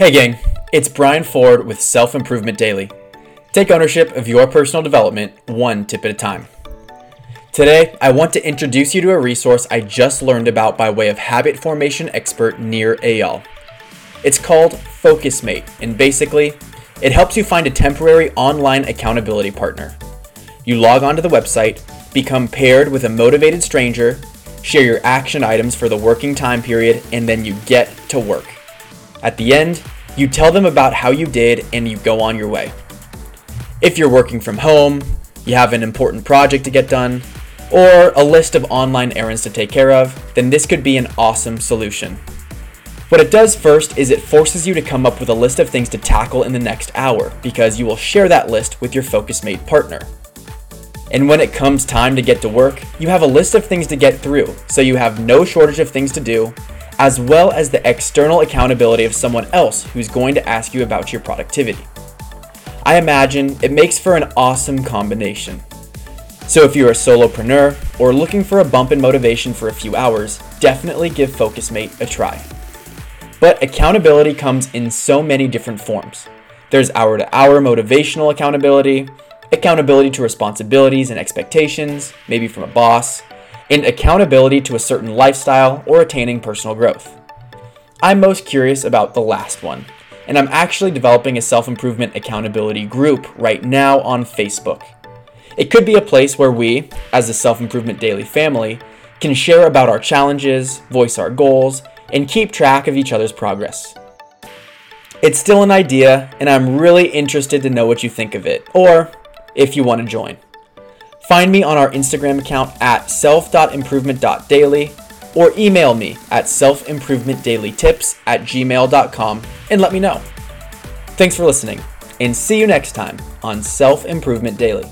Hey, gang, it's Brian Ford with Self Improvement Daily. Take ownership of your personal development one tip at a time. Today, I want to introduce you to a resource I just learned about by way of habit formation expert Nir Eyal. It's called FocusMate, and basically, it helps you find a temporary online accountability partner. You log onto the website, become paired with a motivated stranger, share your action items for the working time period, and then you get to work. At the end, you tell them about how you did and you go on your way. If you're working from home, you have an important project to get done, or a list of online errands to take care of, then this could be an awesome solution. What it does first is it forces you to come up with a list of things to tackle in the next hour because you will share that list with your FocusMate partner. And when it comes time to get to work, you have a list of things to get through, so you have no shortage of things to do, as well as the external accountability of someone else who's going to ask you about your productivity. I imagine it makes for an awesome combination. So if you're a solopreneur or looking for a bump in motivation for a few hours, definitely give FocusMate a try. But accountability comes in so many different forms. There's hour to hour motivational accountability, accountability to responsibilities and expectations, maybe from a boss, and accountability to a certain lifestyle or attaining personal growth. I'm most curious about the last one, and I'm actually developing a self improvement accountability group right now on Facebook. It could be a place where we, as a Self Improvement Daily family, can share about our challenges, voice our goals, and keep track of each other's progress. It's still an idea, and I'm really interested to know what you think of it, or if you want to join. Find me on our Instagram account at self.improvement.daily or email me at selfimprovementdailytips at gmail.com and let me know. Thanks for listening, and see you next time on Self Improvement Daily.